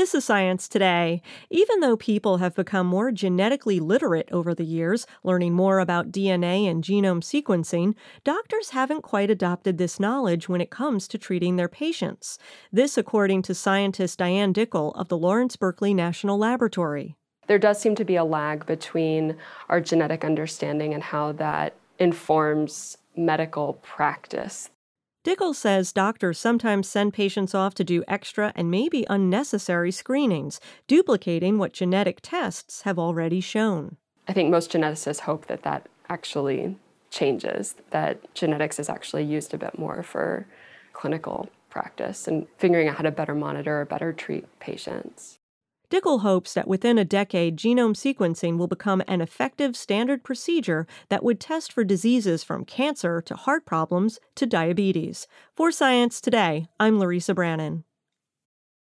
This is Science Today. Even though people have become more genetically literate over the years, learning more about DNA and genome sequencing, doctors haven't quite adopted this knowledge when it comes to treating their patients. This, according to scientist Diane Dickel of the Lawrence Berkeley National Laboratory. There does seem to be a lag between our genetic understanding and how that informs medical practice. Dickel says doctors sometimes send patients off to do extra and maybe unnecessary screenings, duplicating what genetic tests have already shown. I think most geneticists hope that that actually changes, that genetics is actually used a bit more for clinical practice and figuring out how to better monitor or better treat patients. Dickel hopes that within a decade, genome sequencing will become an effective standard procedure that would test for diseases from cancer to heart problems to diabetes. For Science Today, I'm Larissa Brannon.